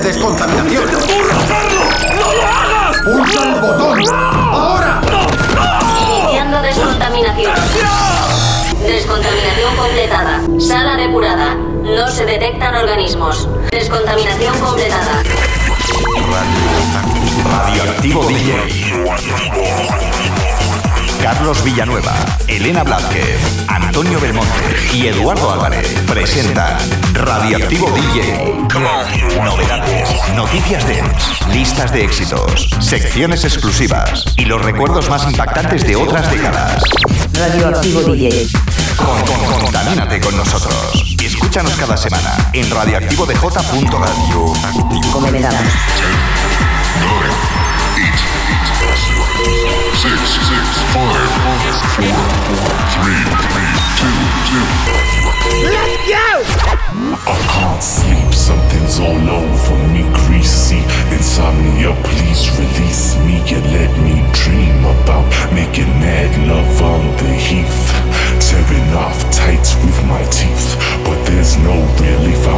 de descontaminación. ¡Carlos! ¡No lo hagas! ¡Pulsa el botón! ¡Ahora! Iniciando descontaminación. Descontaminación completada. Sala depurada. No se detectan organismos. Descontaminación completada. Radioactivo DJ. Carlos Villanueva, Elena Blázquez, Antonio Belmonte y Eduardo Álvarez presentan Radioactivo DJ. Novedades, noticias de listas de éxitos, secciones exclusivas y los recuerdos más impactantes de otras décadas. Radioactivo DJ. Con, con- contamínate con nosotros. Escúchanos cada semana en radioactivodj.radio. Comenzamos.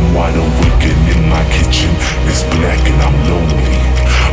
I'm wide awake and in my kitchen. It's black and I'm lonely.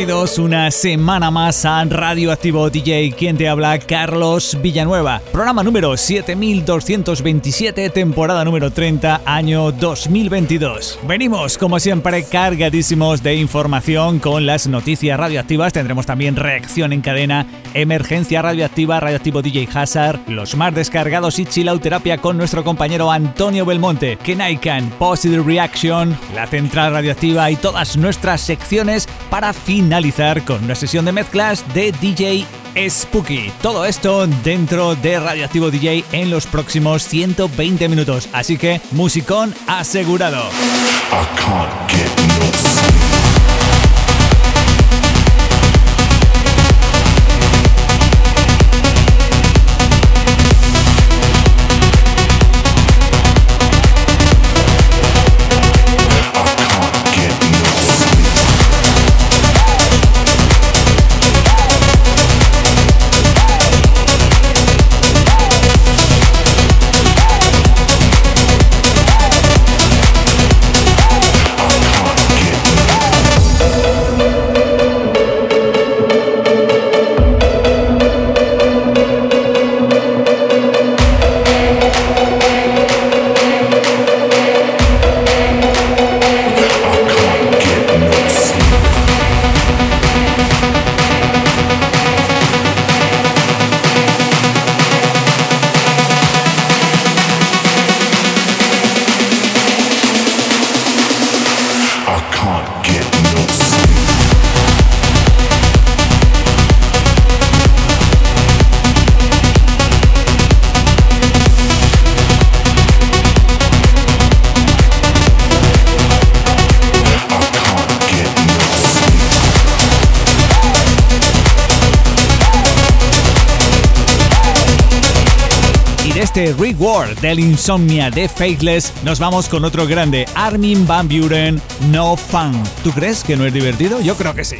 Bienvenidos una semana más a Radioactivo DJ, quien te habla Carlos Villanueva. Programa número 7227, temporada número 30, año 2022. Venimos, como siempre, cargadísimos de información con las noticias radioactivas. Tendremos también reacción en cadena, emergencia radioactiva, radioactivo DJ Hazard, los más descargados y chilauterapia con nuestro compañero Antonio Belmonte, Kenaikan, Positive Reaction, la central radioactiva y todas nuestras secciones para finalizar con una sesión de mezclas de DJ Spooky. Todo esto dentro de Radioactivo DJ en los próximos 120 minutos. Así que, musicón asegurado. Este reward del Insomnia de Faithless nos vamos con otro grande, Armin Van Buren, No Fun. ¿Tú crees que no es divertido? Yo creo que sí.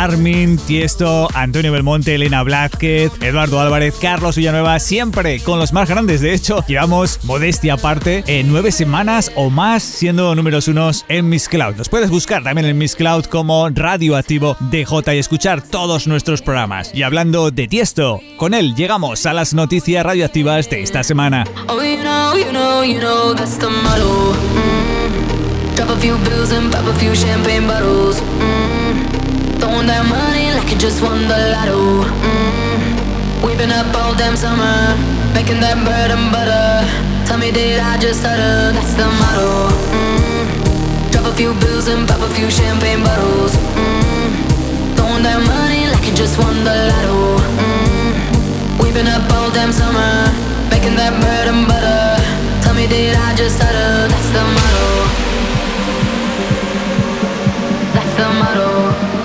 Armin, Tiesto, Antonio Belmonte, Elena Blázquez, Eduardo Álvarez, Carlos Villanueva, siempre con los más grandes. De hecho, llevamos modestia aparte en nueve semanas o más siendo números unos en Miss Cloud. Nos puedes buscar también en Miss Cloud como Radioactivo DJ y escuchar todos nuestros programas. Y hablando de Tiesto, con él llegamos a las noticias radioactivas de esta semana. Oh, you know, you know, you know. Mm. Drop a few bills and pop a few champagne bottles. Mm. Throwing that money like you just won the lotto. Mm. We've been up all damn summer, making that bread and butter. Tell me, did I just stutter? That's the motto. Mm. Drop a few bills and pop a few champagne bottles. Mm. Throwing that money like you just won the lotto. Mm. We've been up all damn summer, making that bread and butter. Tell me, did I just stutter? That's the motto. That's the motto. Motto.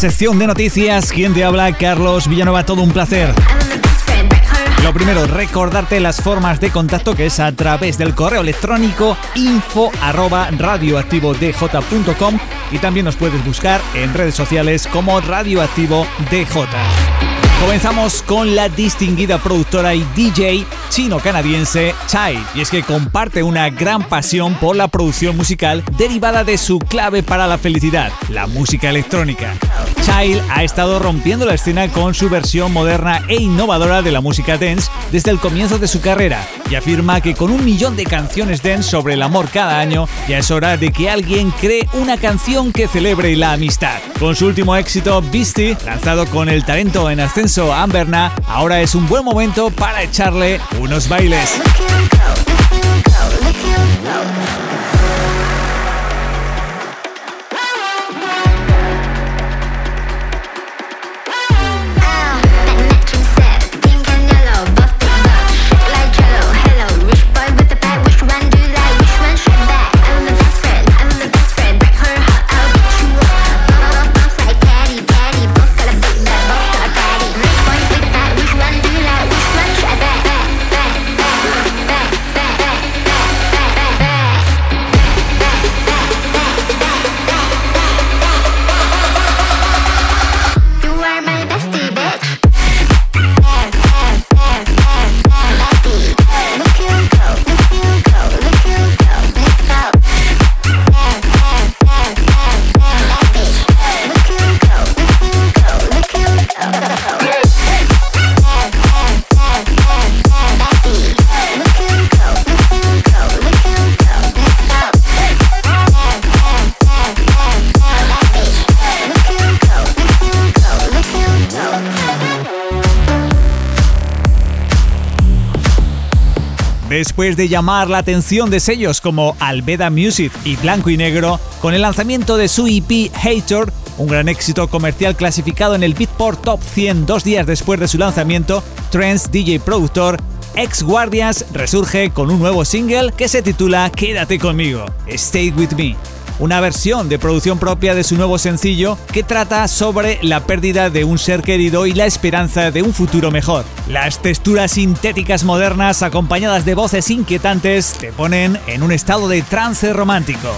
Sección de noticias, ¿quién te habla? Carlos Villanueva, todo un placer. Lo primero, recordarte las formas de contacto que es a través del correo electrónico info arroba y también nos puedes buscar en redes sociales como Radioactivo DJ. Comenzamos con la distinguida productora y DJ chino-canadiense Chai, y es que comparte una gran pasión por la producción musical derivada de su clave para la felicidad, la música electrónica. Child ha estado rompiendo la escena con su versión moderna e innovadora de la música dance desde el comienzo de su carrera y afirma que con un millón de canciones dance sobre el amor cada año ya es hora de que alguien cree una canción que celebre la amistad. Con su último éxito, Beastie, lanzado con el talento en ascenso Amberna, ahora es un buen momento para echarle unos bailes. Después de llamar la atención de sellos como Albeda Music y Blanco y Negro, con el lanzamiento de su EP Hater, un gran éxito comercial clasificado en el Beatport Top 100 dos días después de su lanzamiento, Trends DJ Productor Ex Guardias resurge con un nuevo single que se titula Quédate conmigo, Stay with me una versión de producción propia de su nuevo sencillo que trata sobre la pérdida de un ser querido y la esperanza de un futuro mejor. Las texturas sintéticas modernas acompañadas de voces inquietantes te ponen en un estado de trance romántico.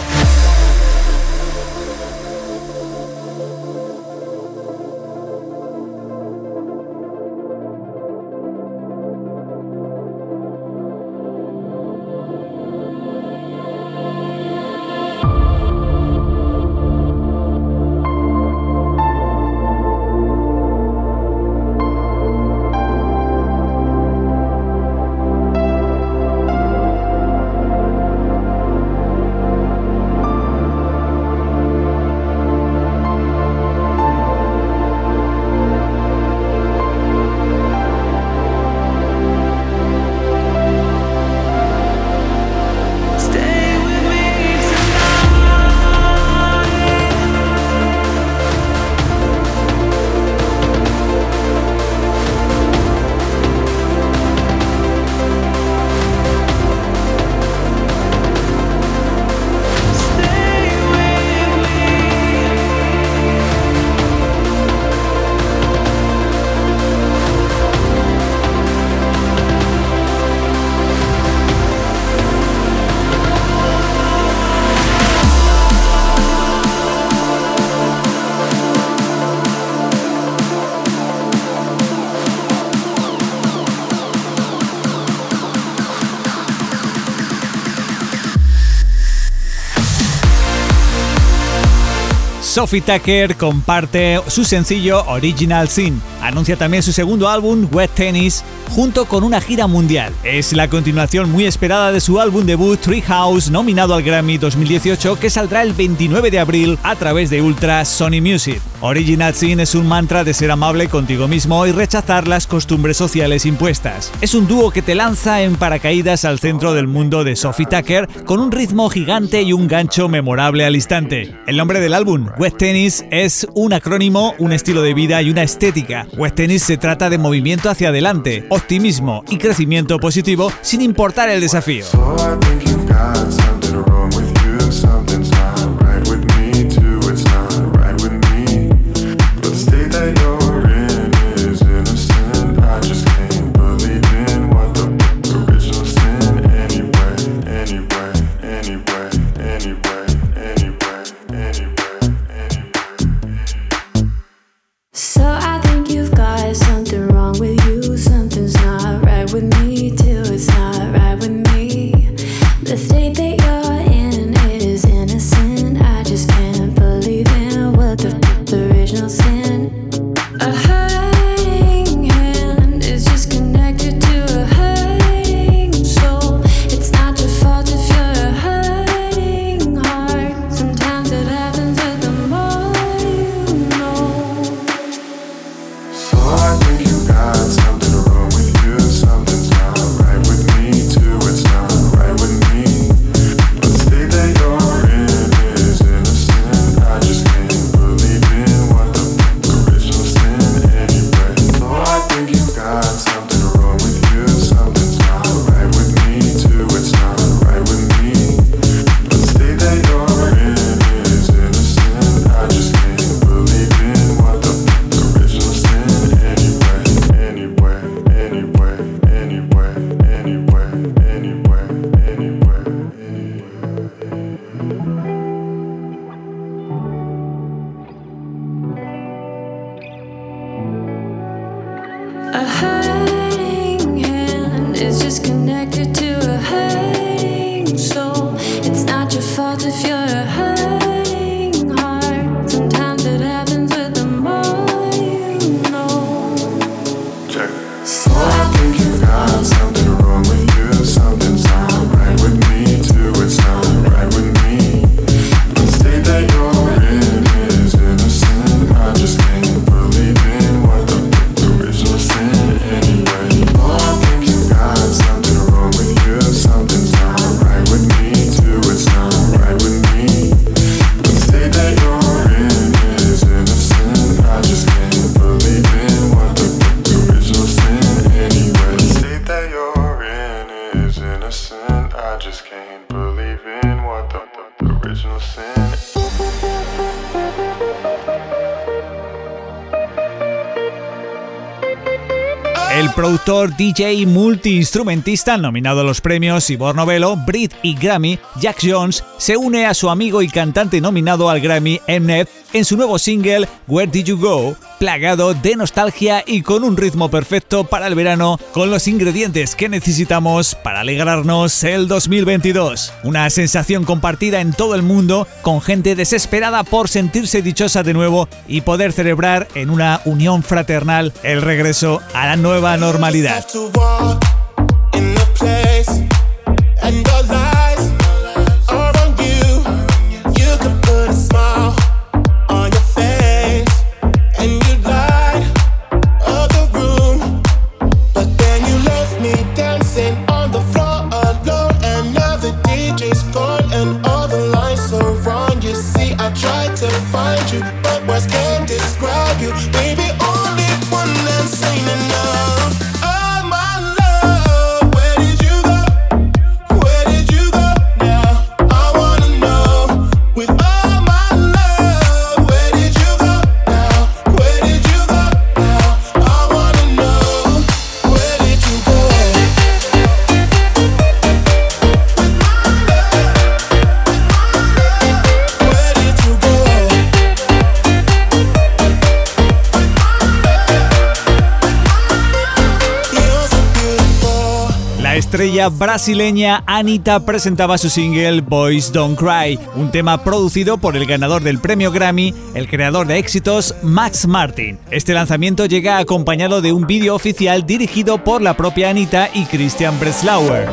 Sophie Tucker comparte su sencillo Original Sin. Anuncia también su segundo álbum, Wet Tennis, junto con una gira mundial. Es la continuación muy esperada de su álbum debut Treehouse, nominado al Grammy 2018, que saldrá el 29 de abril a través de Ultra Sony Music. Original Sin es un mantra de ser amable contigo mismo y rechazar las costumbres sociales impuestas. Es un dúo que te lanza en paracaídas al centro del mundo de Sophie Tucker con un ritmo gigante y un gancho memorable al instante. El nombre del álbum, Wet Tennis, es un acrónimo, un estilo de vida y una estética. Wet Tennis se trata de movimiento hacia adelante, optimismo y crecimiento positivo sin importar el desafío. DJ multiinstrumentista nominado a los premios Ivor Novello, Brit y Grammy, Jack Jones, se une a su amigo y cantante nominado al Grammy Mnet en su nuevo single Where Did You Go, plagado de nostalgia y con un ritmo perfecto para el verano, con los ingredientes que necesitamos para alegrarnos el 2022. Una sensación compartida en todo el mundo, con gente desesperada por sentirse dichosa de nuevo y poder celebrar en una unión fraternal el regreso a la nueva normalidad. Brasileña Anita presentaba su single Boys Don't Cry, un tema producido por el ganador del premio Grammy, el creador de éxitos Max Martin. Este lanzamiento llega acompañado de un vídeo oficial dirigido por la propia Anita y Christian Breslauer.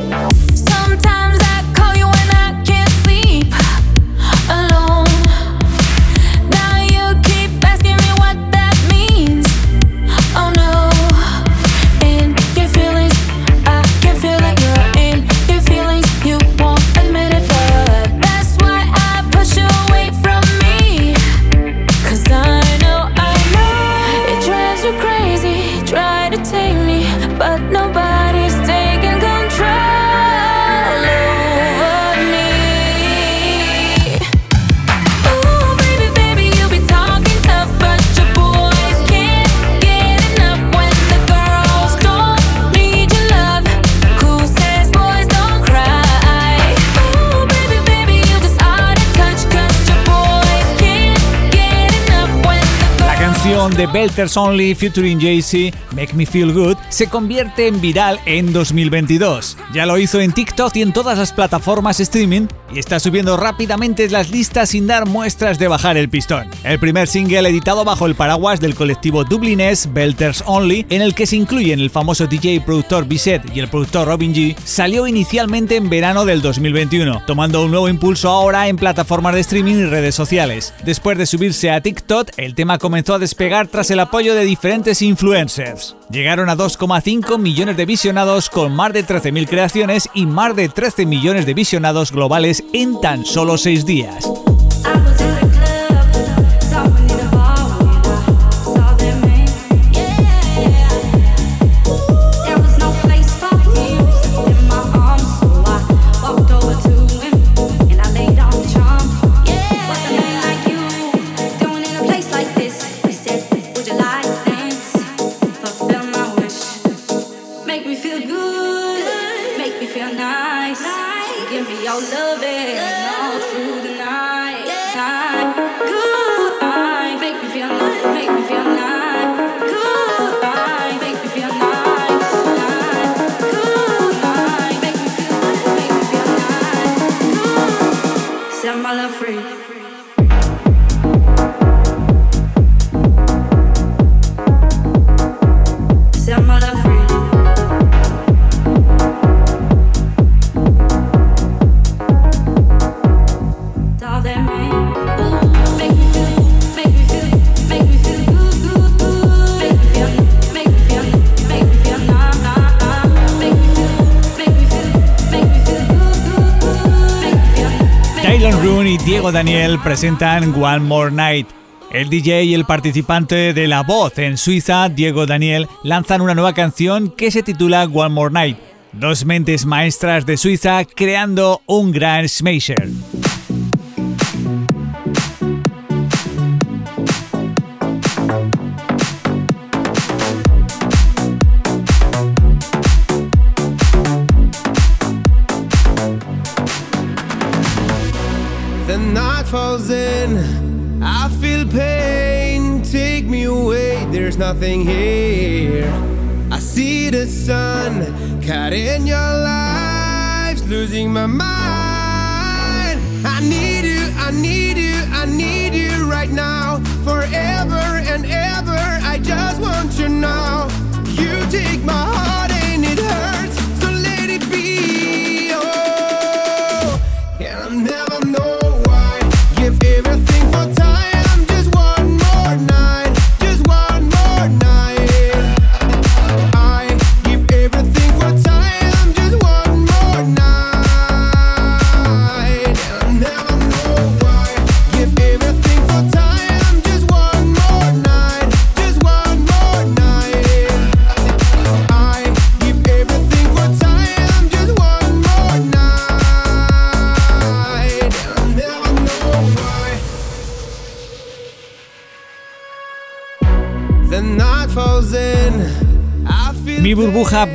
Belters Only featuring Jay-Z, Make Me Feel Good, se convierte en viral en 2022. Ya lo hizo en TikTok y en todas las plataformas streaming y está subiendo rápidamente las listas sin dar muestras de bajar el pistón. El primer single editado bajo el paraguas del colectivo dublinés Belters Only, en el que se incluyen el famoso DJ productor Bisset y el productor Robin G, salió inicialmente en verano del 2021, tomando un nuevo impulso ahora en plataformas de streaming y redes sociales. Después de subirse a TikTok, el tema comenzó a despegar tras el apoyo de diferentes influencers. Llegaron a 2,5 millones de visionados con más de 13.000 creaciones y más de 13 millones de visionados globales en tan solo 6 días. Daniel presentan One More Night. El DJ y el participante de La Voz en Suiza, Diego Daniel, lanzan una nueva canción que se titula One More Night. Dos mentes maestras de Suiza creando un gran smasher. Nothing here. I see the sun cutting your lives, losing my mind. I need you, I need you, I need you right now, forever and ever. I just want you now. You take my heart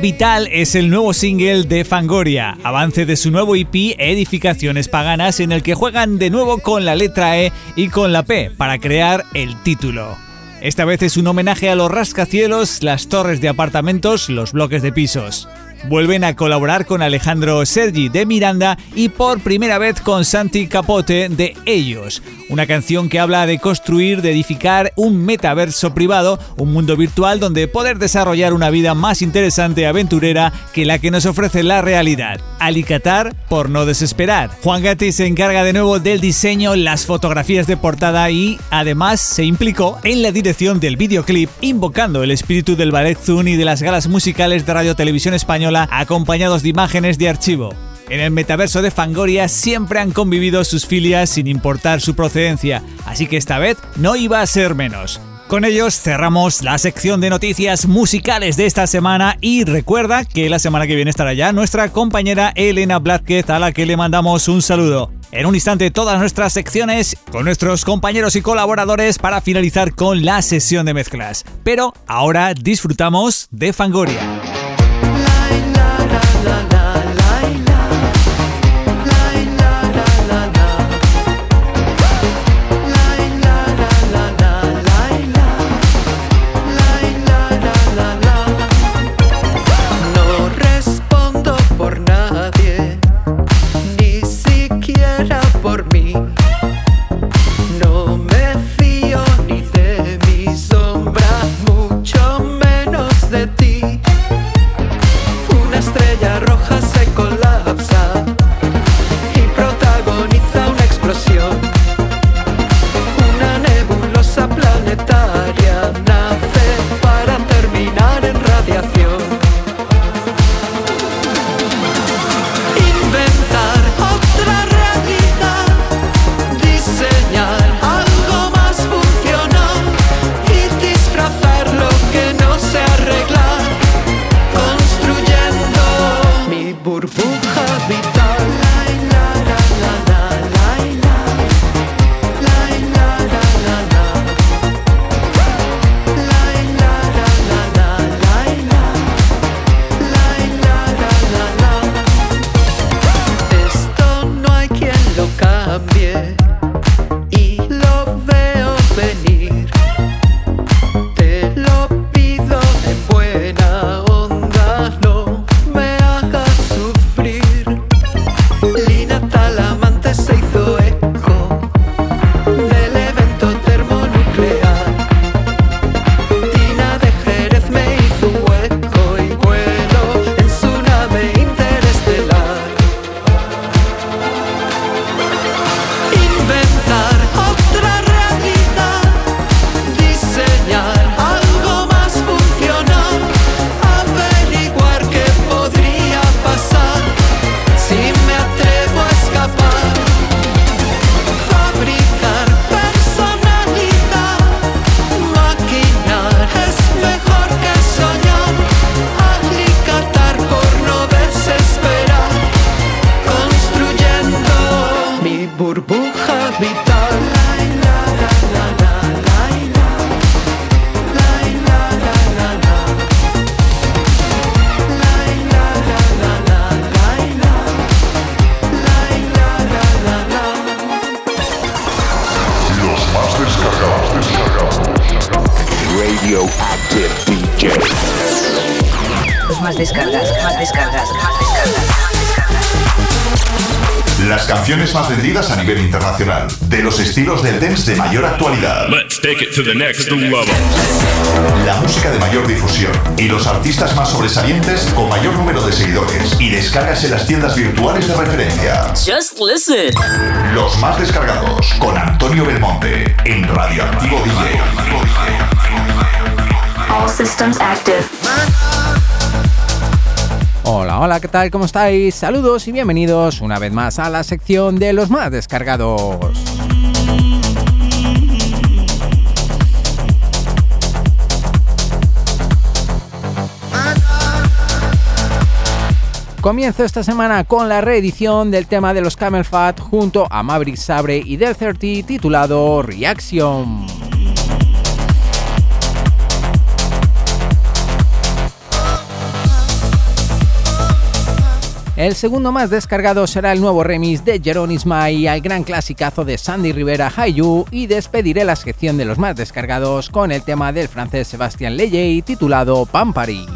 vital es el nuevo single de Fangoria, avance de su nuevo EP Edificaciones Paganas en el que juegan de nuevo con la letra E y con la P para crear el título. Esta vez es un homenaje a los rascacielos, las torres de apartamentos, los bloques de pisos. Vuelven a colaborar con Alejandro Sergi de Miranda y por primera vez con Santi Capote de Ellos, una canción que habla de construir, de edificar un metaverso privado, un mundo virtual donde poder desarrollar una vida más interesante y aventurera que la que nos ofrece la realidad. Alicatar por no desesperar. Juan Gatti se encarga de nuevo del diseño, las fotografías de portada y además se implicó en la dirección del videoclip, invocando el espíritu del ballet Zun y de las galas musicales de Radio Televisión Española acompañados de imágenes de archivo. En el metaverso de Fangoria siempre han convivido sus filias sin importar su procedencia, así que esta vez no iba a ser menos. Con ellos cerramos la sección de noticias musicales de esta semana y recuerda que la semana que viene estará ya nuestra compañera Elena Blázquez a la que le mandamos un saludo. En un instante todas nuestras secciones con nuestros compañeros y colaboradores para finalizar con la sesión de mezclas. Pero ahora disfrutamos de Fangoria. De mayor actualidad, Let's take it to the next level. la música de mayor difusión y los artistas más sobresalientes con mayor número de seguidores y descargas en las tiendas virtuales de referencia. Just listen. Los más descargados con Antonio Belmonte en Radioactivo DJ. All systems active. Hola, hola, ¿qué tal? ¿Cómo estáis? Saludos y bienvenidos una vez más a la sección de los más descargados. Comienzo esta semana con la reedición del tema de los Camel Fat junto a Maverick Sabre y Del 30 titulado Reaction. El segundo más descargado será el nuevo remix de Jeron Ismay al gran clasicazo de Sandy Rivera Hayu y despediré la sección de los más descargados con el tema del francés Sebastián Leyey titulado Pampari.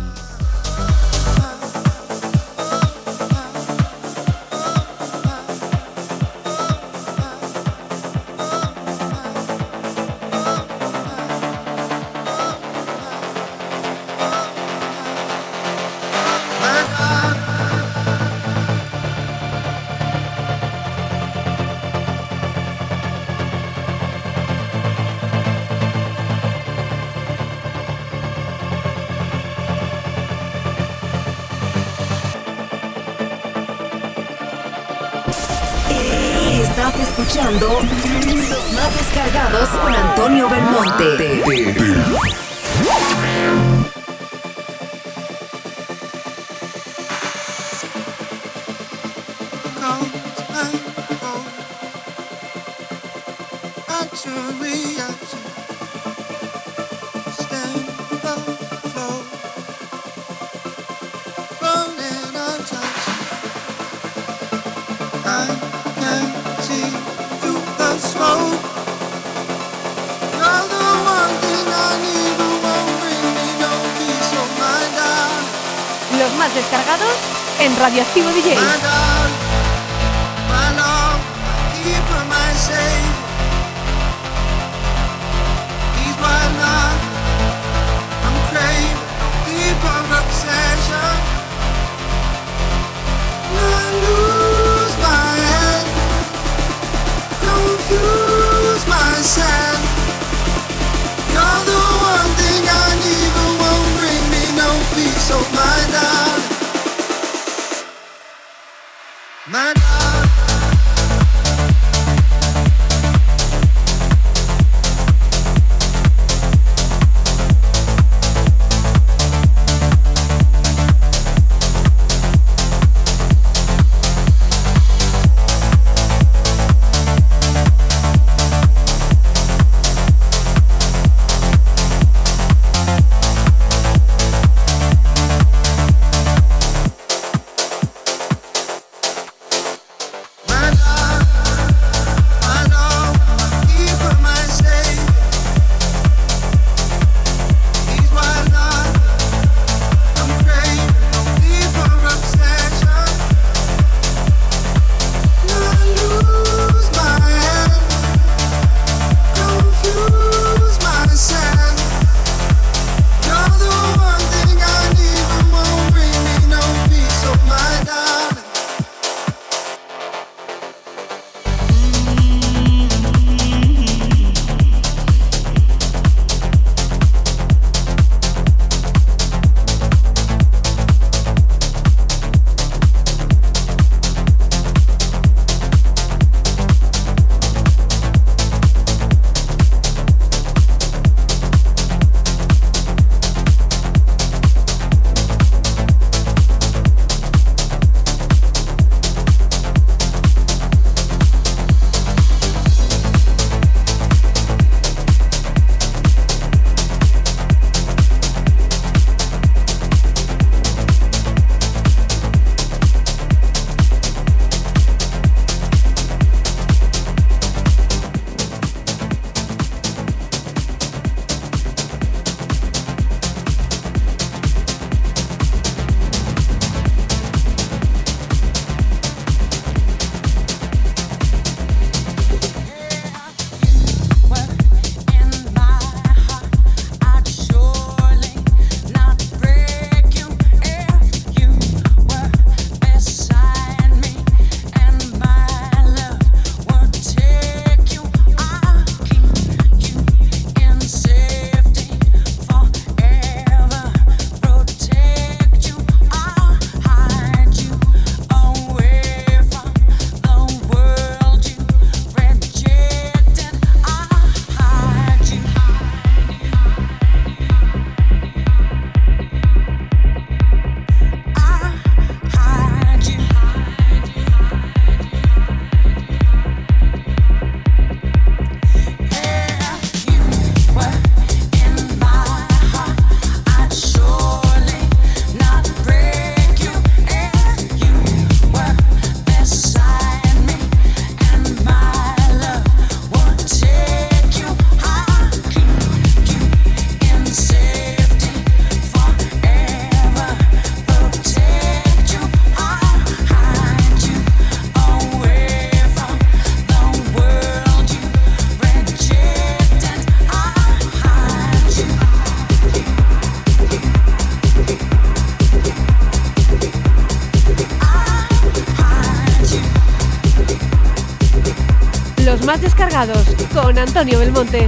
con Antonio Belmonte.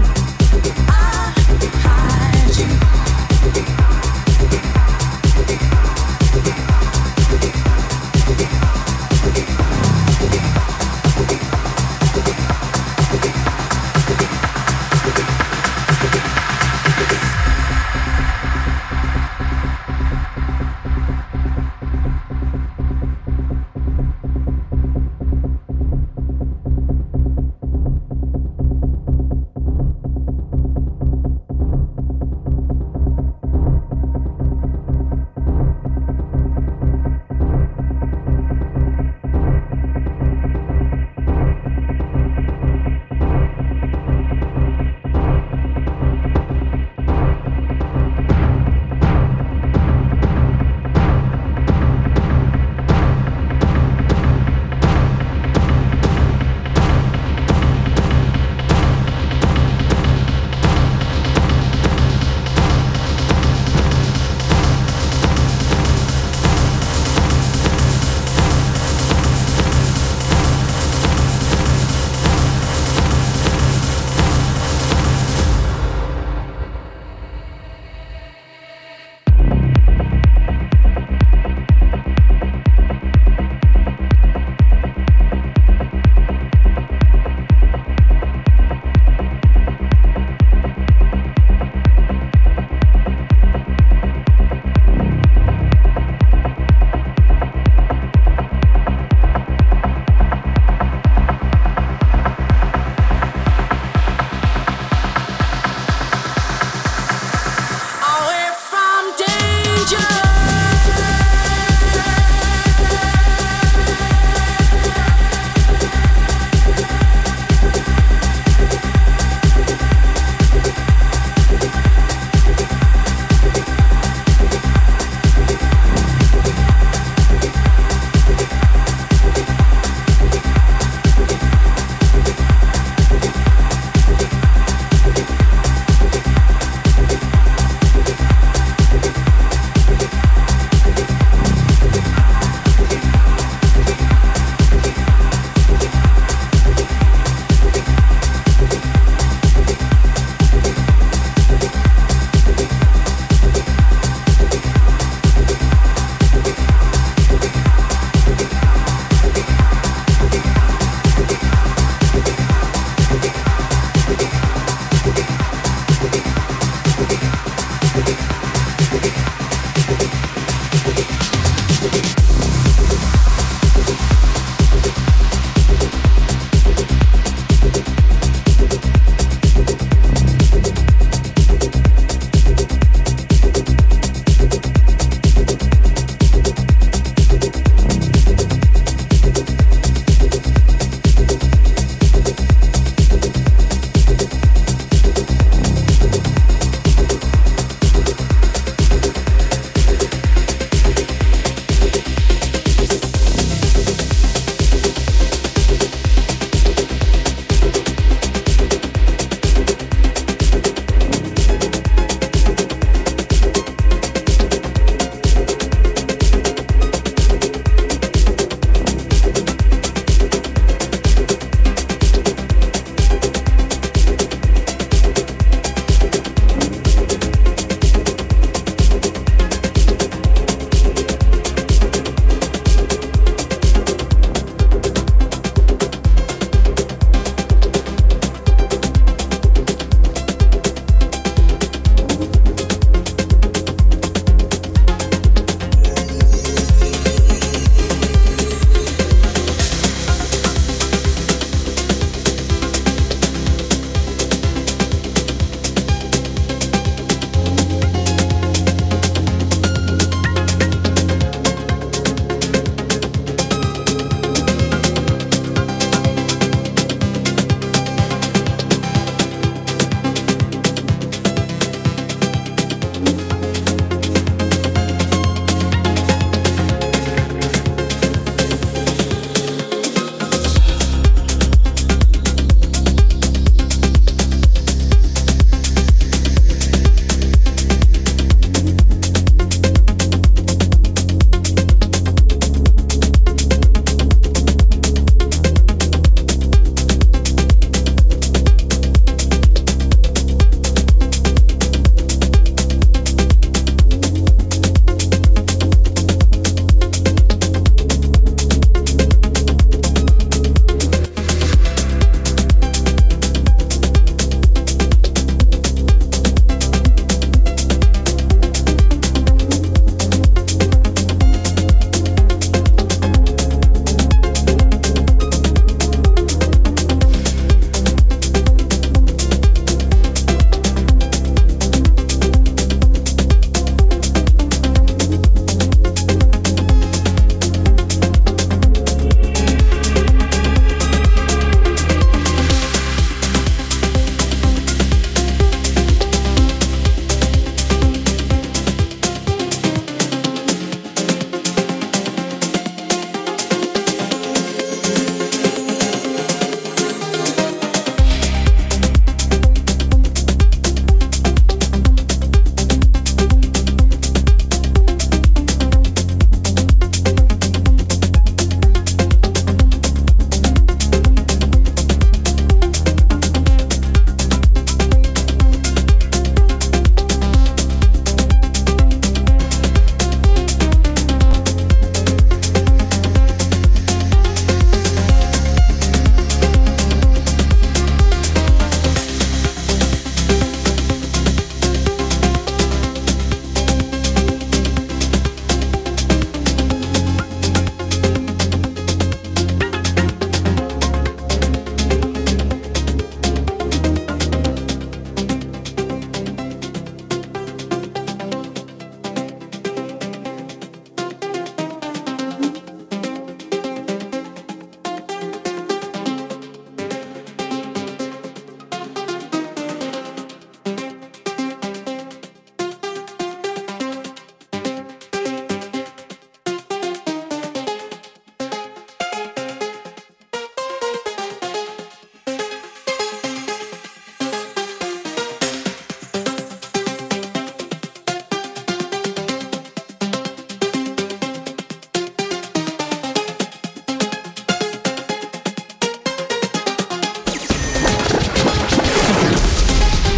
Ah, ah,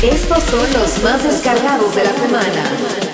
Estos son los más descargados de la semana.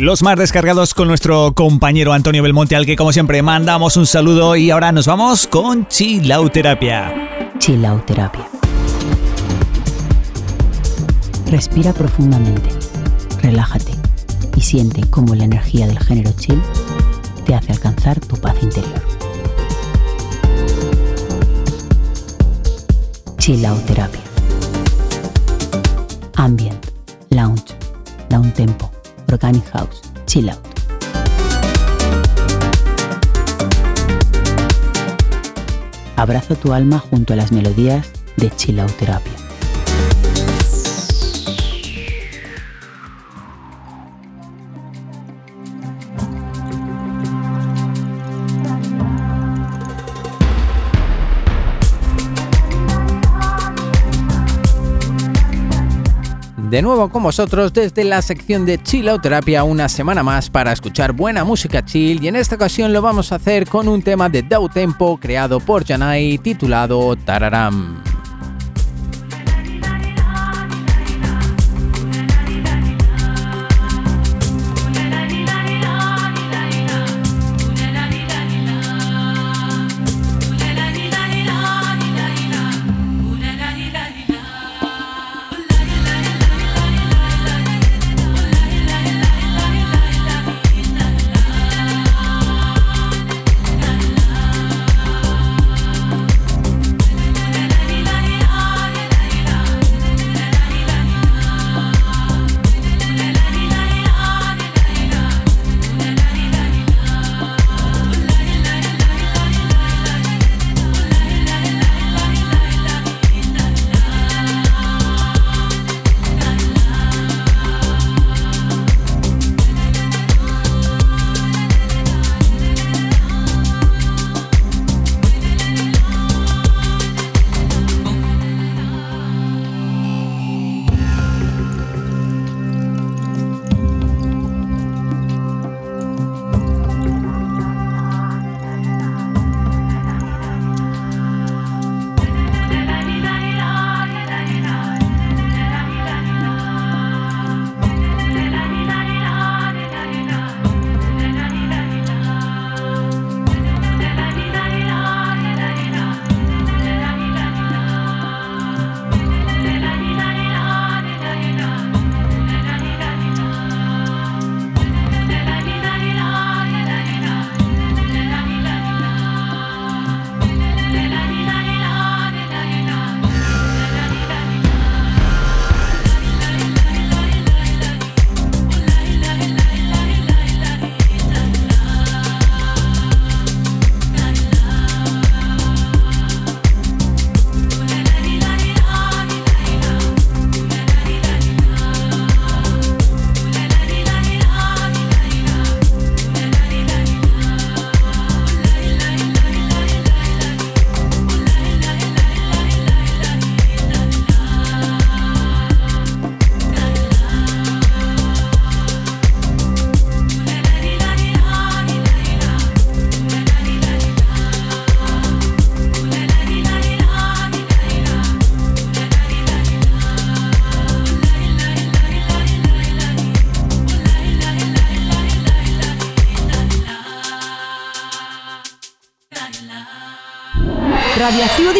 Los más descargados con nuestro compañero Antonio Belmonte, al que como siempre mandamos un saludo y ahora nos vamos con Chilauterapia. Chilauterapia. Respira profundamente, relájate y siente cómo la energía del género chill te hace alcanzar tu paz interior. Chilauterapia. Ambient, lounge, down tempo Organic House, Chill Out. Abraza tu alma junto a las melodías de Chill Out Terapia. De nuevo con vosotros desde la sección de Chill Out Terapia una semana más para escuchar buena música chill y en esta ocasión lo vamos a hacer con un tema de Dow Tempo creado por Janai titulado Tararam.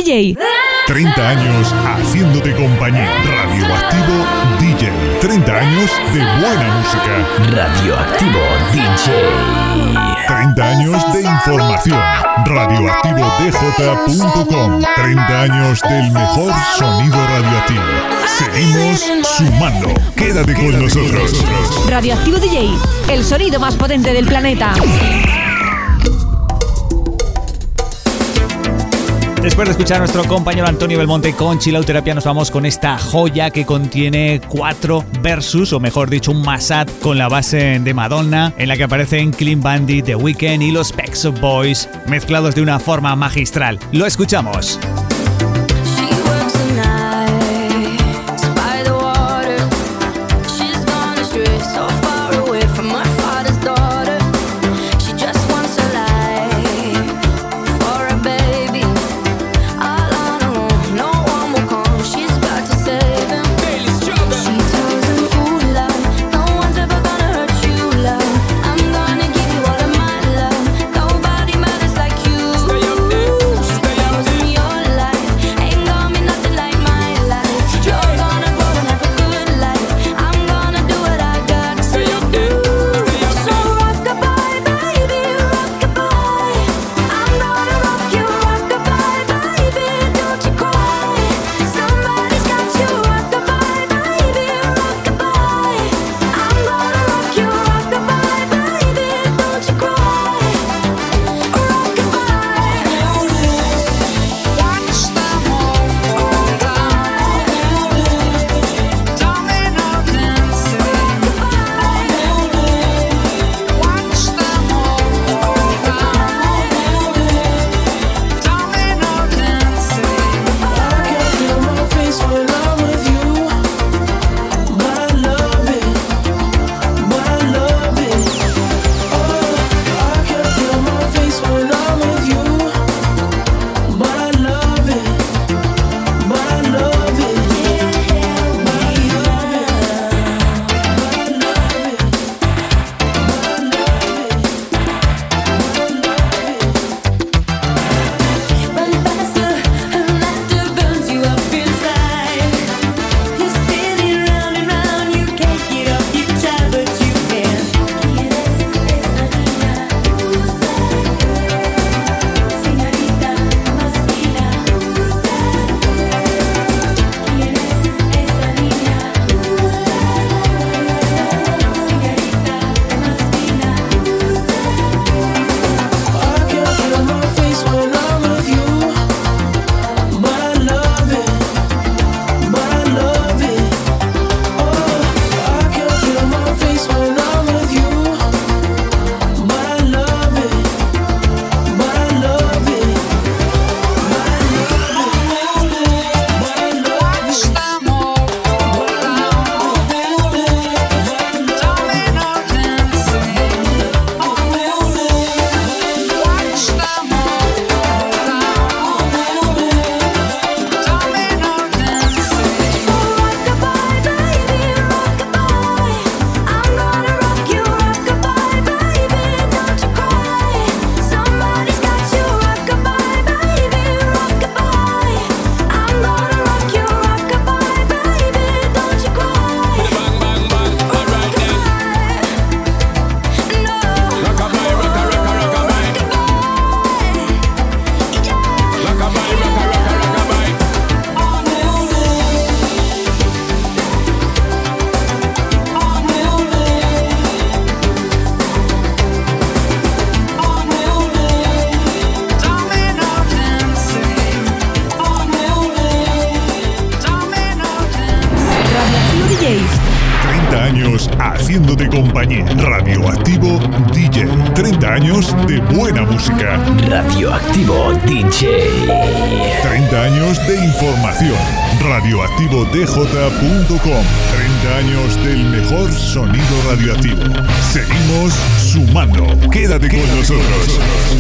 DJ. 30 años haciéndote compañía. Radioactivo DJ. 30 años de buena música. Radioactivo DJ. 30 años de información. Radioactivodj.com. 30 años del mejor sonido radioactivo. Seguimos sumando. Quédate con nosotros. Radioactivo DJ, el sonido más potente del planeta. Después de escuchar a nuestro compañero Antonio Belmonte con Chilauterapia, nos vamos con esta joya que contiene cuatro versus, o mejor dicho, un masat con la base de Madonna, en la que aparecen Clean Bandit, The Weeknd y los of Boys, mezclados de una forma magistral. Lo escuchamos.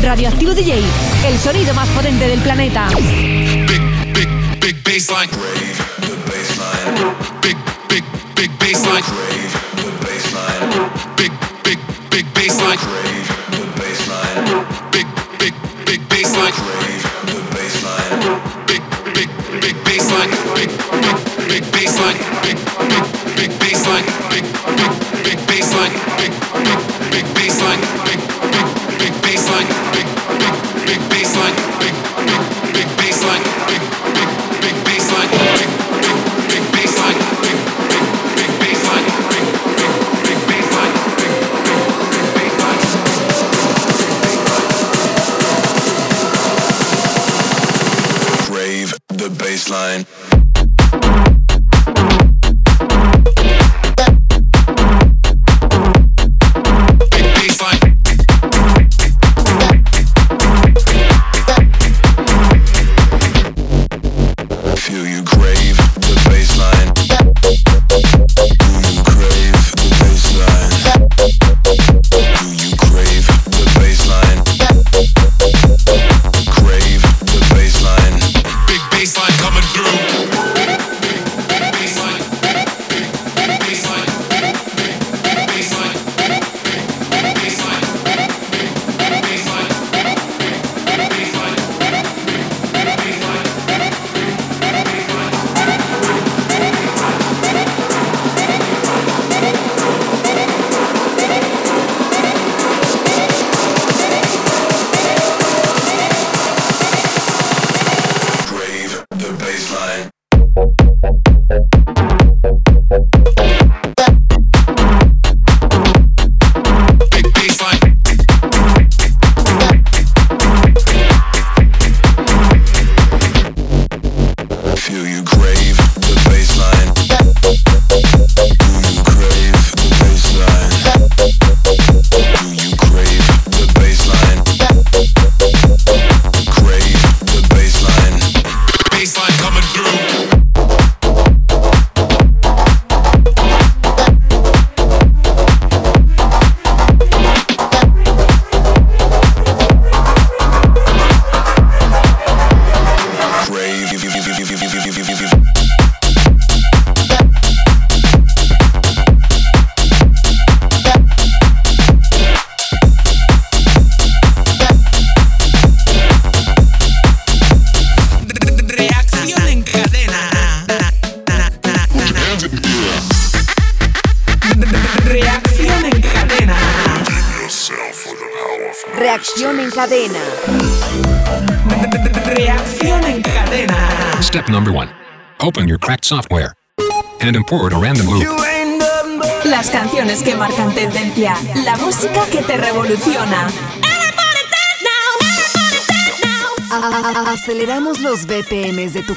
Radioactivo DJ, el sonido más potente del planeta. Big, big, big baseline. Big, big, big baseline. Big, big, big baseline. Big, big, big baseline. Big, big, big baseline. Big, big, big baseline. Big, big, big baseline. Big, big, big baseline. Big, big, big baseline. Big, fun.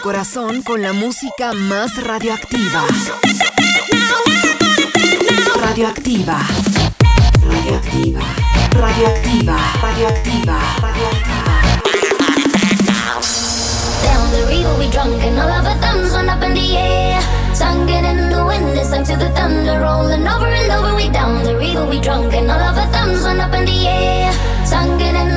corazón con la música más radioactiva. Radioactiva. Radioactiva. Radioactiva. Radioactiva. Down the river we drunk and all of our thumbs went up in the air. Sung in the wind, it's sang to the thunder, rolling over and over. We down the river we drunk and all of our thumbs went up in the air. Sung it in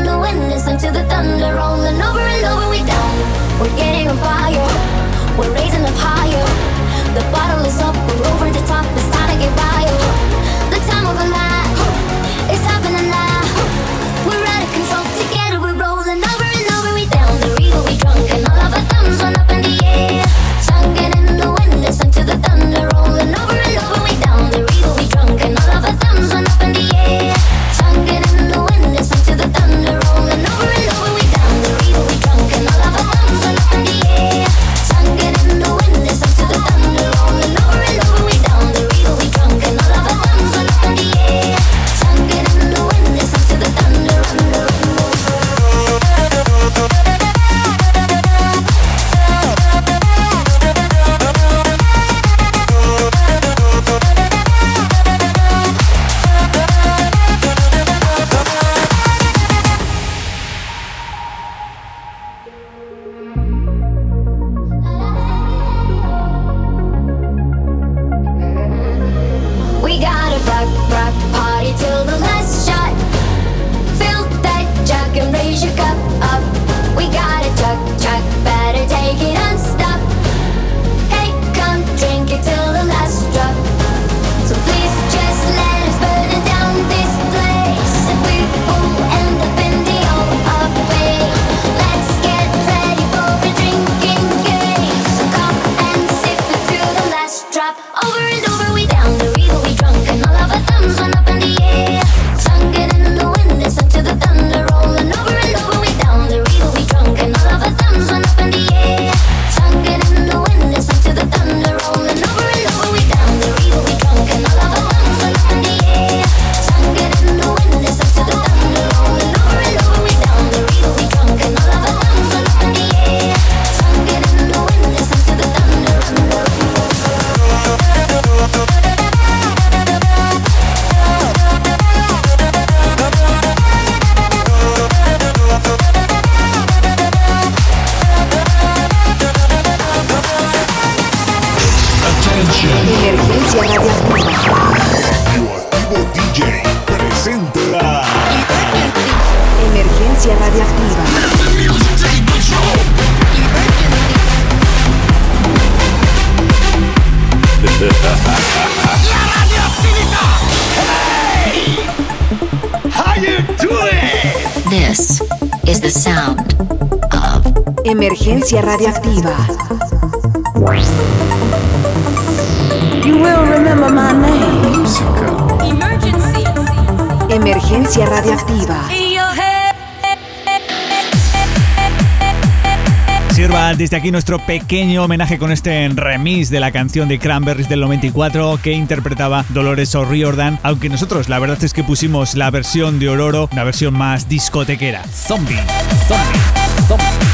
desde aquí nuestro pequeño homenaje con este remix de la canción de Cranberries del 94 que interpretaba Dolores O'Riordan, aunque nosotros la verdad es que pusimos la versión de Ororo, una versión más discotequera. Zombie, zombie, zombie.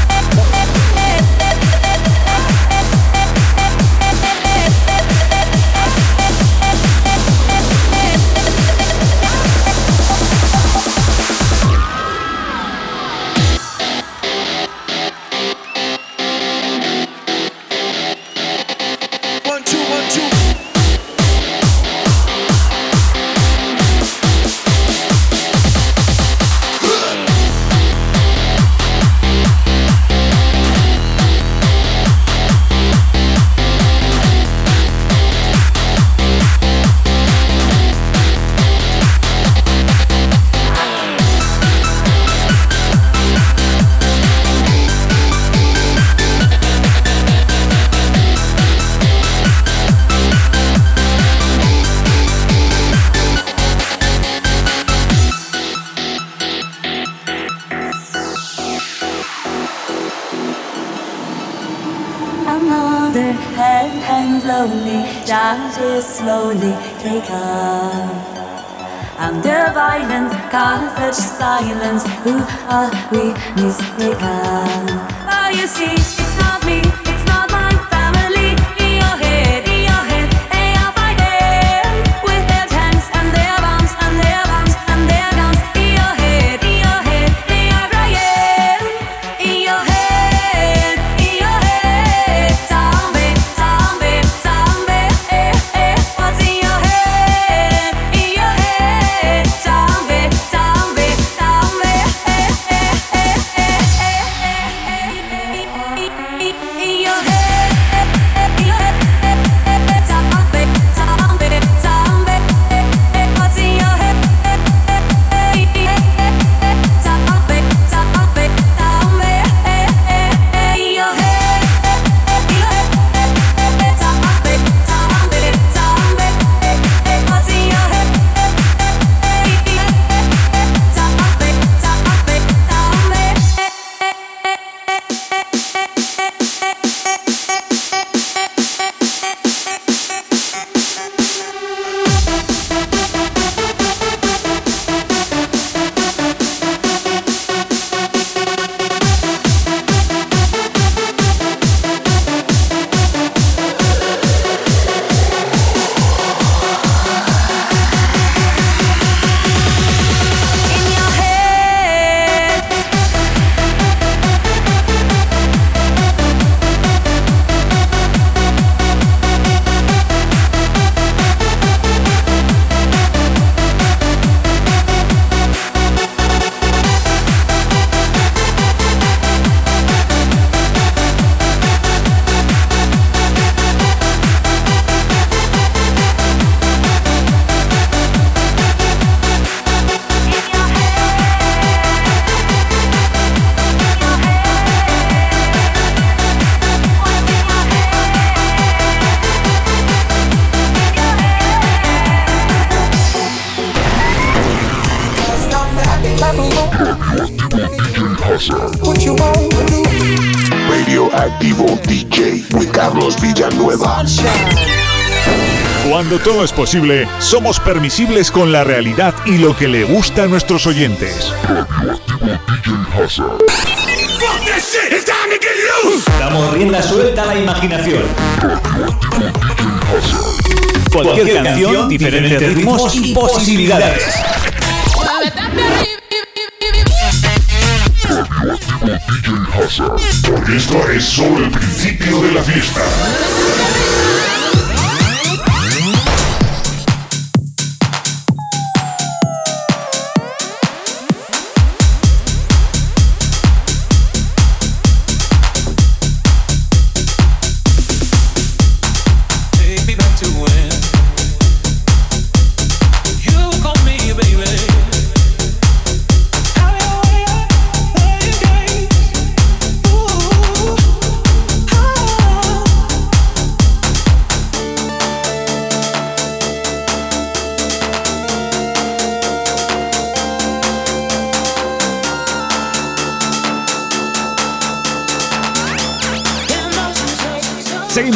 Under violence, cause such silence. Who are we mistaken? Oh, you see, it's not me, es posible, somos permisibles con la realidad y lo que le gusta a nuestros oyentes. Damos rienda suelta a la imaginación. Cualquier canción, diferentes ritmos y posibilidades. Porque esto es solo el principio de la fiesta.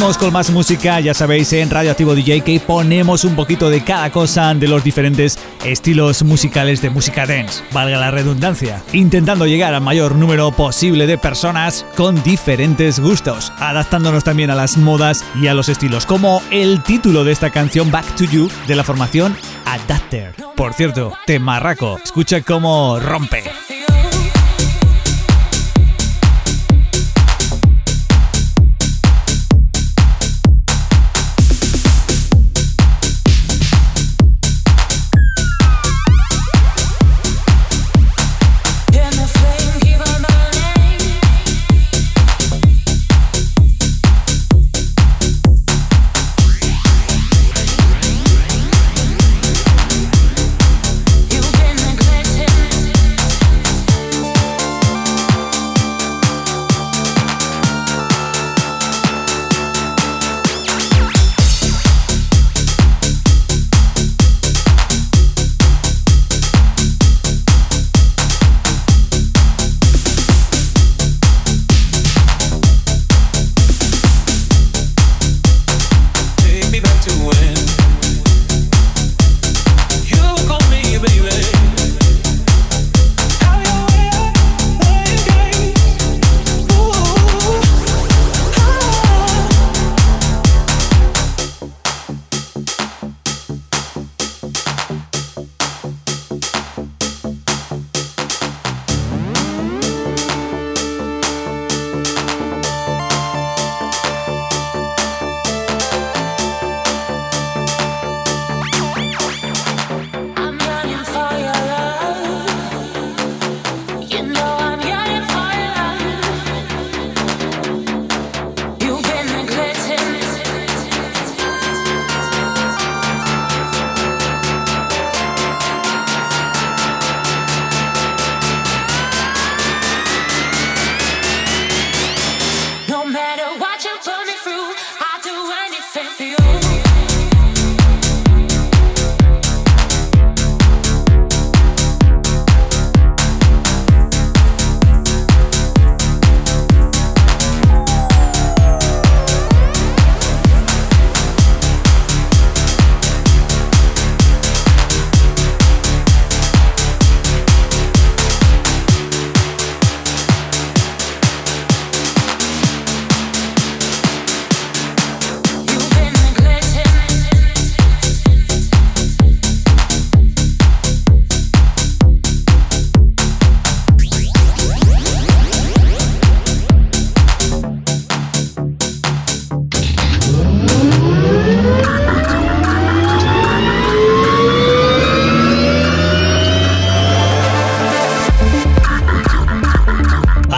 Con más música, ya sabéis, en Radioactivo DJ que ponemos un poquito de cada cosa de los diferentes estilos musicales de música dance, valga la redundancia, intentando llegar al mayor número posible de personas con diferentes gustos, adaptándonos también a las modas y a los estilos, como el título de esta canción Back to You de la formación Adapter. Por cierto, temarraco, escucha cómo rompe.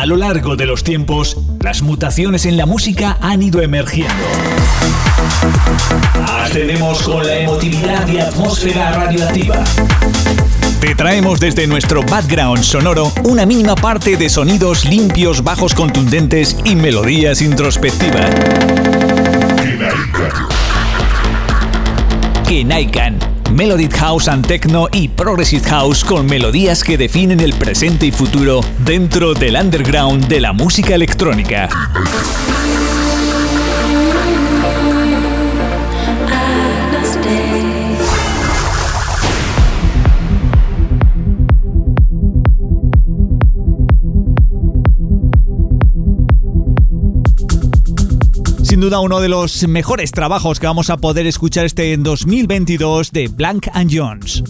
Largo de los tiempos, las mutaciones en la música han ido emergiendo. Ascendemos con la emotividad y atmósfera radioactiva. Te traemos desde nuestro background sonoro una mínima parte de sonidos limpios, bajos contundentes y melodías introspectivas. Kenaikan Melodic House and Techno y Progressive House con melodías que definen el presente y futuro dentro del underground de la música electrónica. Sin duda uno de los mejores trabajos que vamos a poder escuchar este en 2022 de Blank and Jones.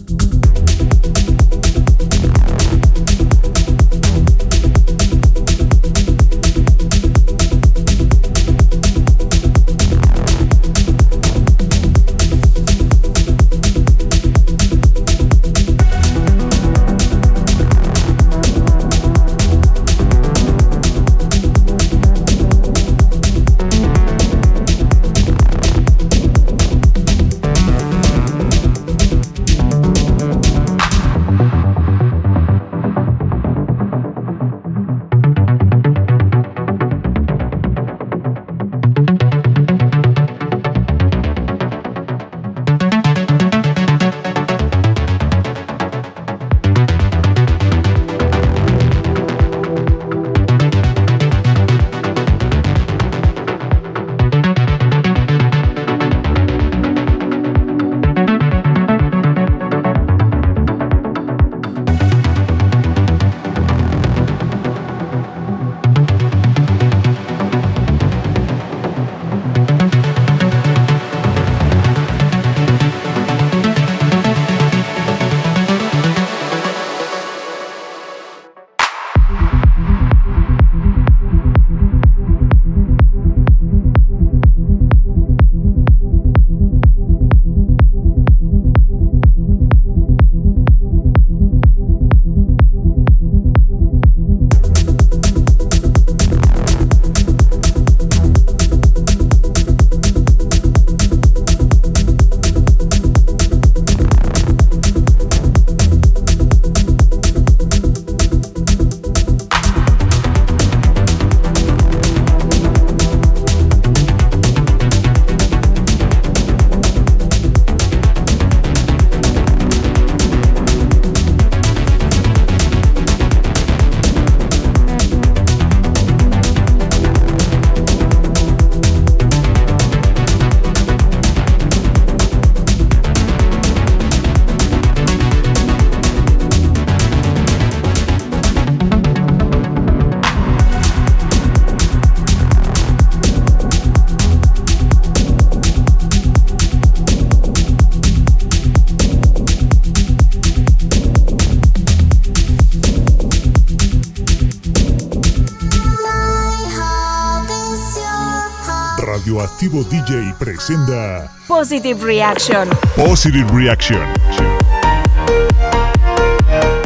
Radioactivo DJ presenta Positive Reaction. Positive Reaction.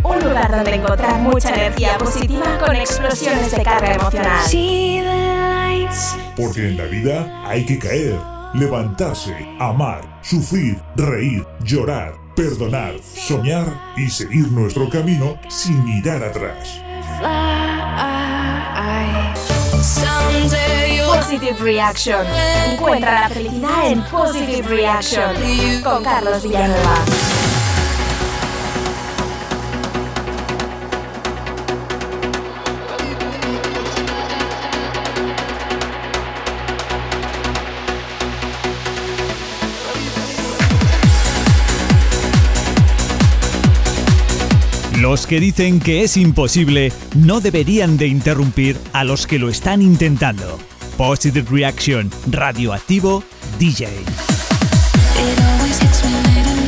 Un lugar donde encontrar mucha energía positiva con explosiones de carga emocional. Porque en la vida hay que caer, levantarse, amar, sufrir, reír, llorar, perdonar, soñar y seguir nuestro camino sin mirar atrás. Positive Reaction. Encuentra la felicidad en Positive Reaction con Carlos Villanueva. Los que dicen que es imposible no deberían de interrumpir a los que lo están intentando. Positive Reaction, radioactivo, DJ. It always hits me late at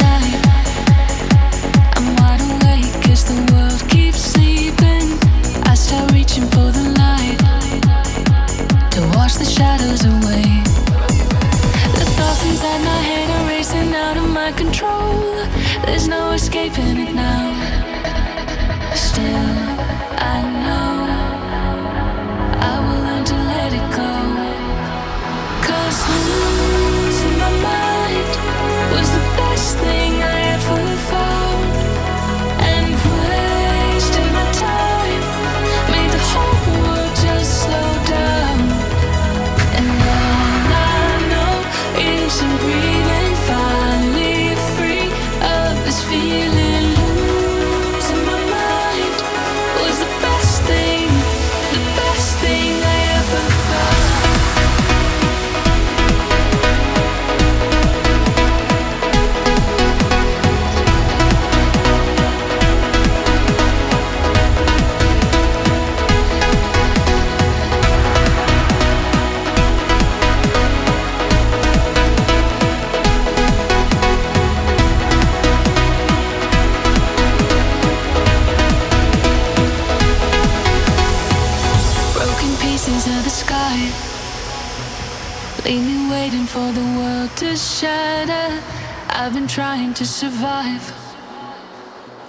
for the world to shatter. I've been trying to survive,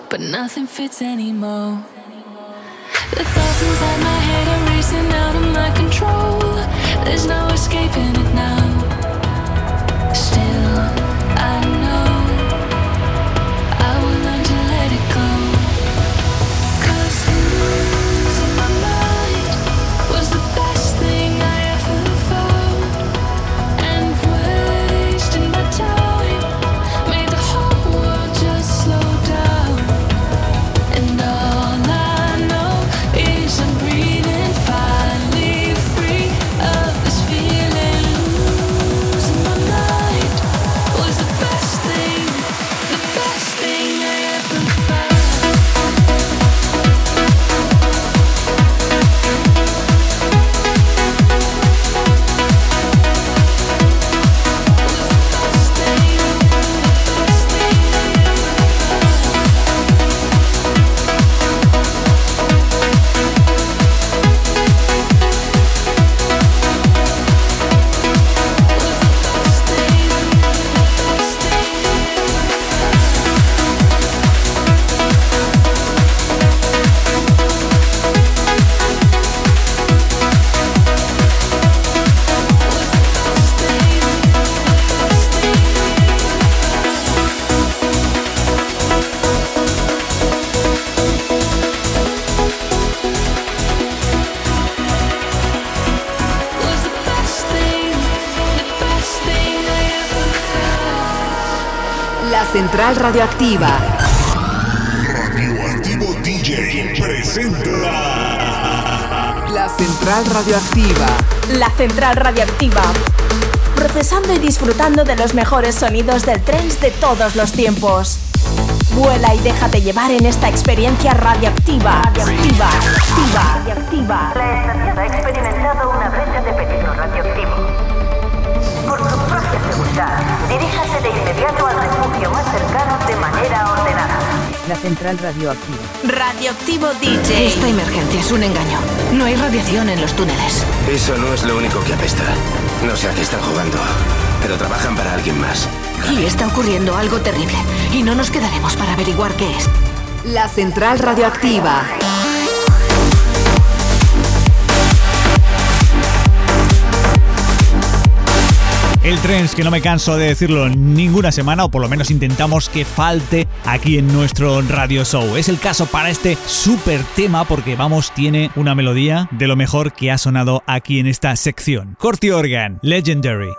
but nothing fits anymore. The thoughts inside my head are racing out of my control. There's no escaping it now. Radioactiva. Radioactivo DJ presenta La Central Radioactiva. La central radioactiva. Procesando y disfrutando de los mejores sonidos del trance de todos los tiempos. Vuela y déjate llevar en esta experiencia radioactiva. Radioactiva. Radioactiva. radioactiva. La estación ha experimentado una brecha de peligro radioactivo. Diríjase de inmediato al refugio más cercano de manera ordenada. La central radioactiva. Radioactivo DJ. Esta emergencia es un engaño. No hay radiación en los túneles. Eso no es lo único que apesta. No sé a qué están jugando, pero trabajan para alguien más. Y está ocurriendo algo terrible. Y no nos quedaremos para averiguar qué es. La Central Radioactiva. El Trends, que no me canso de decirlo ninguna semana, o por lo menos intentamos que falte aquí en nuestro radio show. Es el caso para este super tema, porque vamos, tiene una melodía de lo mejor que ha sonado aquí en esta sección. Corti Organ, Legendary.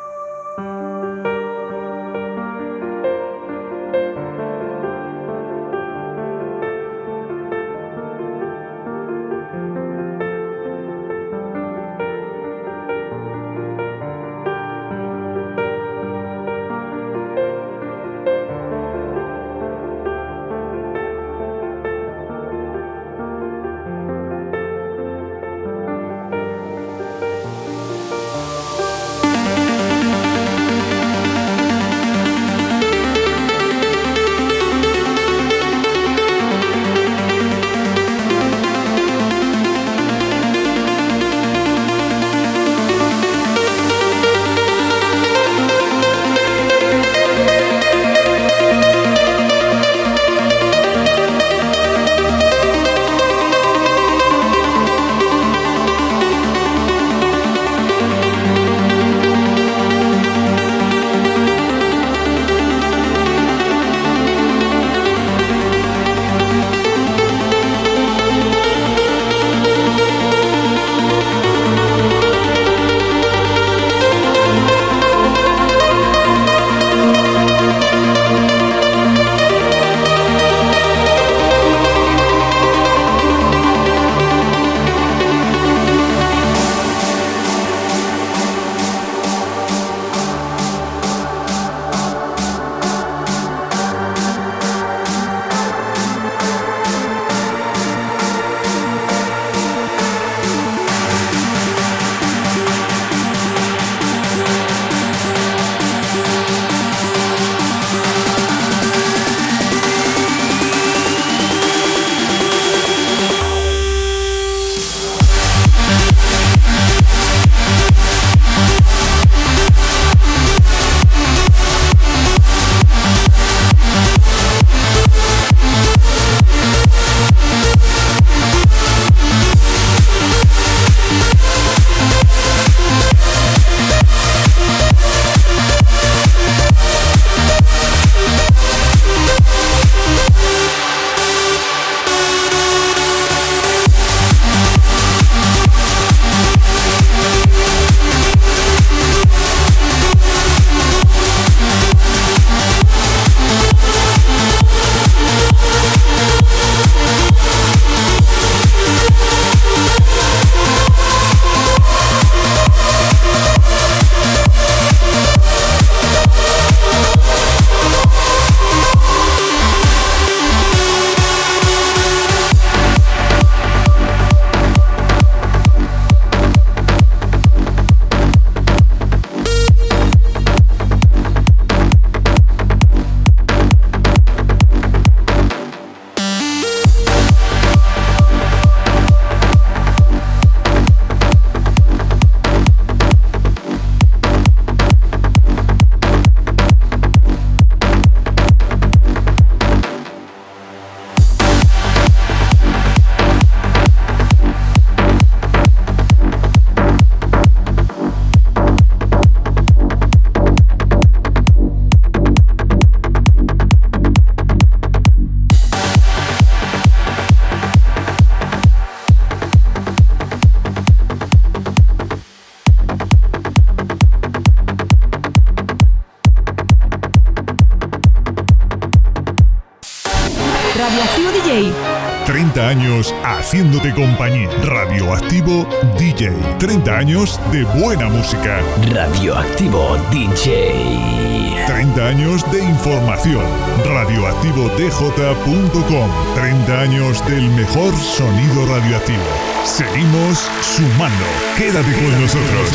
30 años de buena música. Radioactivo DJ. 30 años de información. Radioactivodj.com. 30 años del mejor sonido radioactivo. Seguimos sumando. Quédate con nosotros.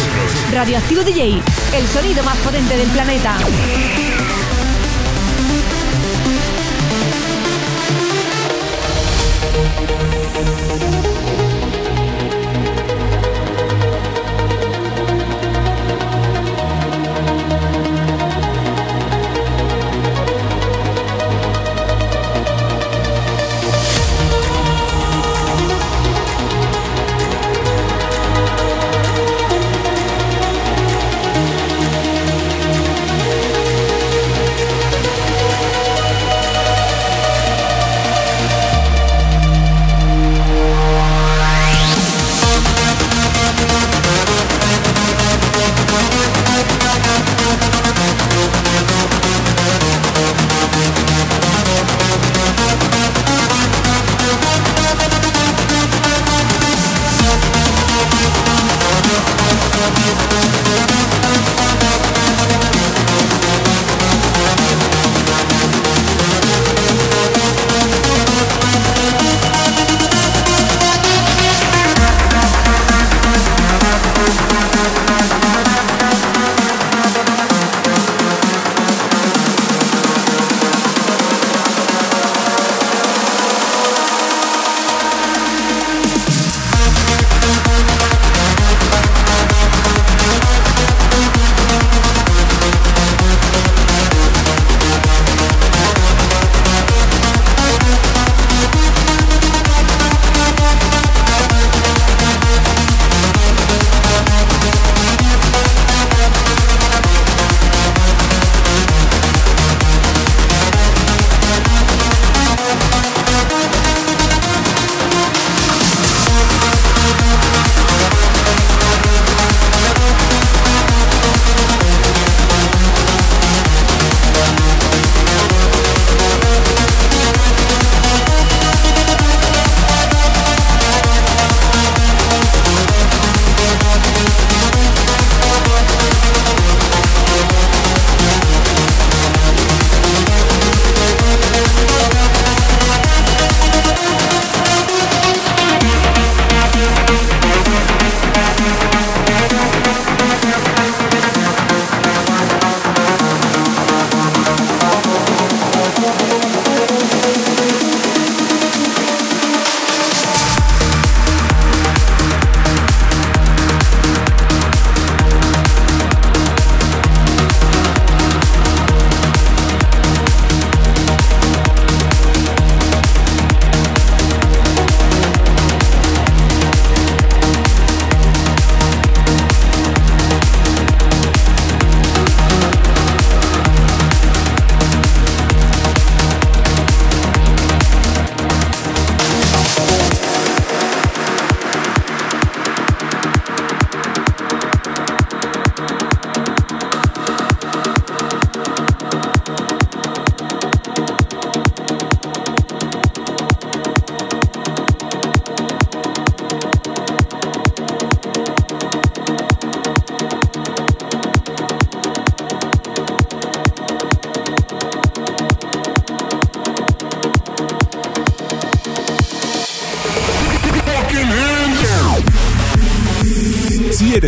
Radioactivo DJ. El sonido más potente del planeta.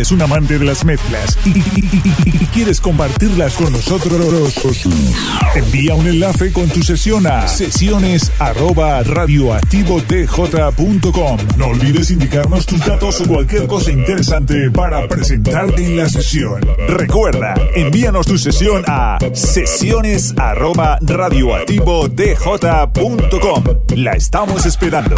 Eres un amante de las mezclas y, y- quieres compartirlas con nosotros, envía un enlace con tu sesión a sesiones arroba. No olvides indicarnos tus datos o cualquier cosa interesante para presentarte en la sesión. Recuerda, envíanos tu sesión a sesiones arroba. La estamos esperando.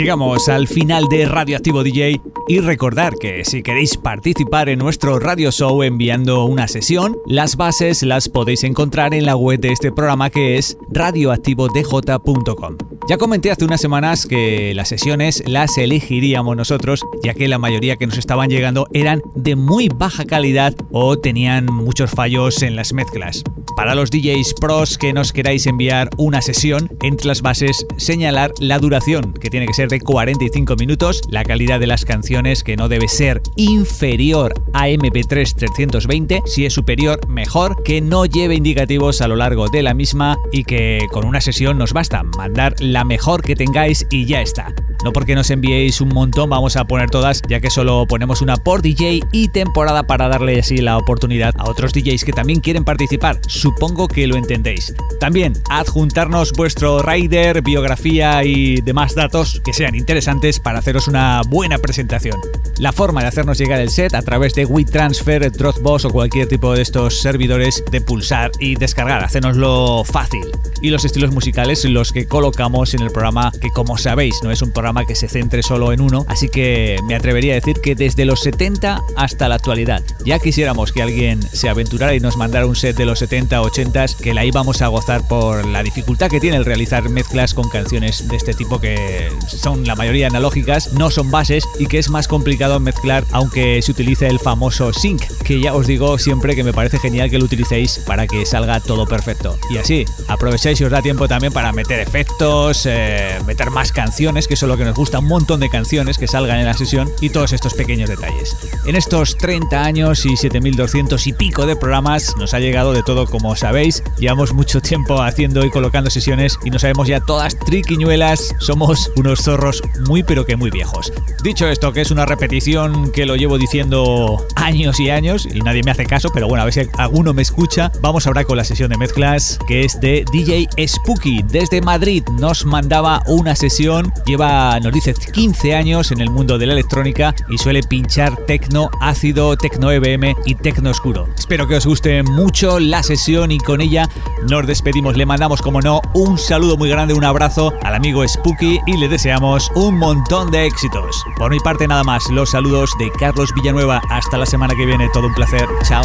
Llegamos al final de Radioactivo DJ y recordar que si queréis participar en nuestro radio show enviando una sesión, las bases las podéis encontrar en la web de este programa que es radioactivodj.com. Ya comenté hace unas semanas que las sesiones las elegiríamos nosotros, ya que la mayoría que nos estaban llegando eran de muy baja calidad o tenían muchos fallos en las mezclas. Para los DJs pros que nos queráis enviar una sesión, entre las bases señalar la duración, que tiene que ser de 45 minutos, la calidad de las canciones, que no debe ser inferior a MP3 320, si es superior, mejor, que no lleve indicativos a lo largo de la misma y que con una sesión nos basta mandar la mejor que tengáis y ya está. No porque nos enviéis un montón vamos a poner todas, ya que solo ponemos una por DJ y temporada para darle así la oportunidad a otros DJs que también quieren participar. Supongo que lo entendéis. También adjuntarnos vuestro rider, biografía y demás datos que sean interesantes para haceros una buena presentación. La forma de hacernos llegar el set a través de WeTransfer, Dropbox o cualquier tipo de estos servidores de pulsar y descargar, hacérnoslo fácil. Y los estilos musicales los que colocamos en el programa, que como sabéis no es un programa que se centre solo en uno, así que me atrevería a decir que desde los 70 hasta la actualidad. Ya quisiéramos que alguien se aventurara y nos mandara un set de los 70, 80, que la íbamos a gozar por la dificultad que tiene el realizar mezclas con canciones de este tipo que son la mayoría analógicas, no son bases y que es más complicado mezclar aunque se utilice el famoso sync, que ya os digo siempre que me parece genial que lo utilicéis para que salga todo perfecto. Y así, aprovecháis y os da tiempo también para meter efectos, eh, meter más canciones, que eso es lo que nos gusta, un montón de canciones que salgan en la sesión y todos estos pequeños detalles. En estos 30 años y 7200 y pico de programas nos ha llegado de todo como sabéis, llevamos mucho tiempo haciendo y colocando sesiones y no sabemos ya todas triquiñuelas, somos unos zorros muy pero que muy viejos. Dicho esto, que es una repetición que lo llevo diciendo años y años y nadie me hace caso, pero bueno, a ver si alguno me escucha, vamos ahora con la sesión de mezclas que es de DJ Spooky desde Madrid, nos mandaba una sesión, lleva, nos dice 15 años en el mundo de la electrónica y suele pinchar tecno ácido, tecno EBM y tecno oscuro. Espero que os guste mucho la sesión y con ella nos despedimos. Le mandamos, como no, un saludo muy grande, un abrazo al amigo Spooky y le deseamos un montón de éxitos. Por mi parte, nada más, los saludos de Carlos Villanueva. Hasta la semana que viene, todo un placer. Chao.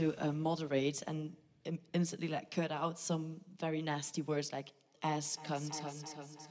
To uh, moderate and instantly like cut out some very nasty words like ass, cunt, cunt, cunt.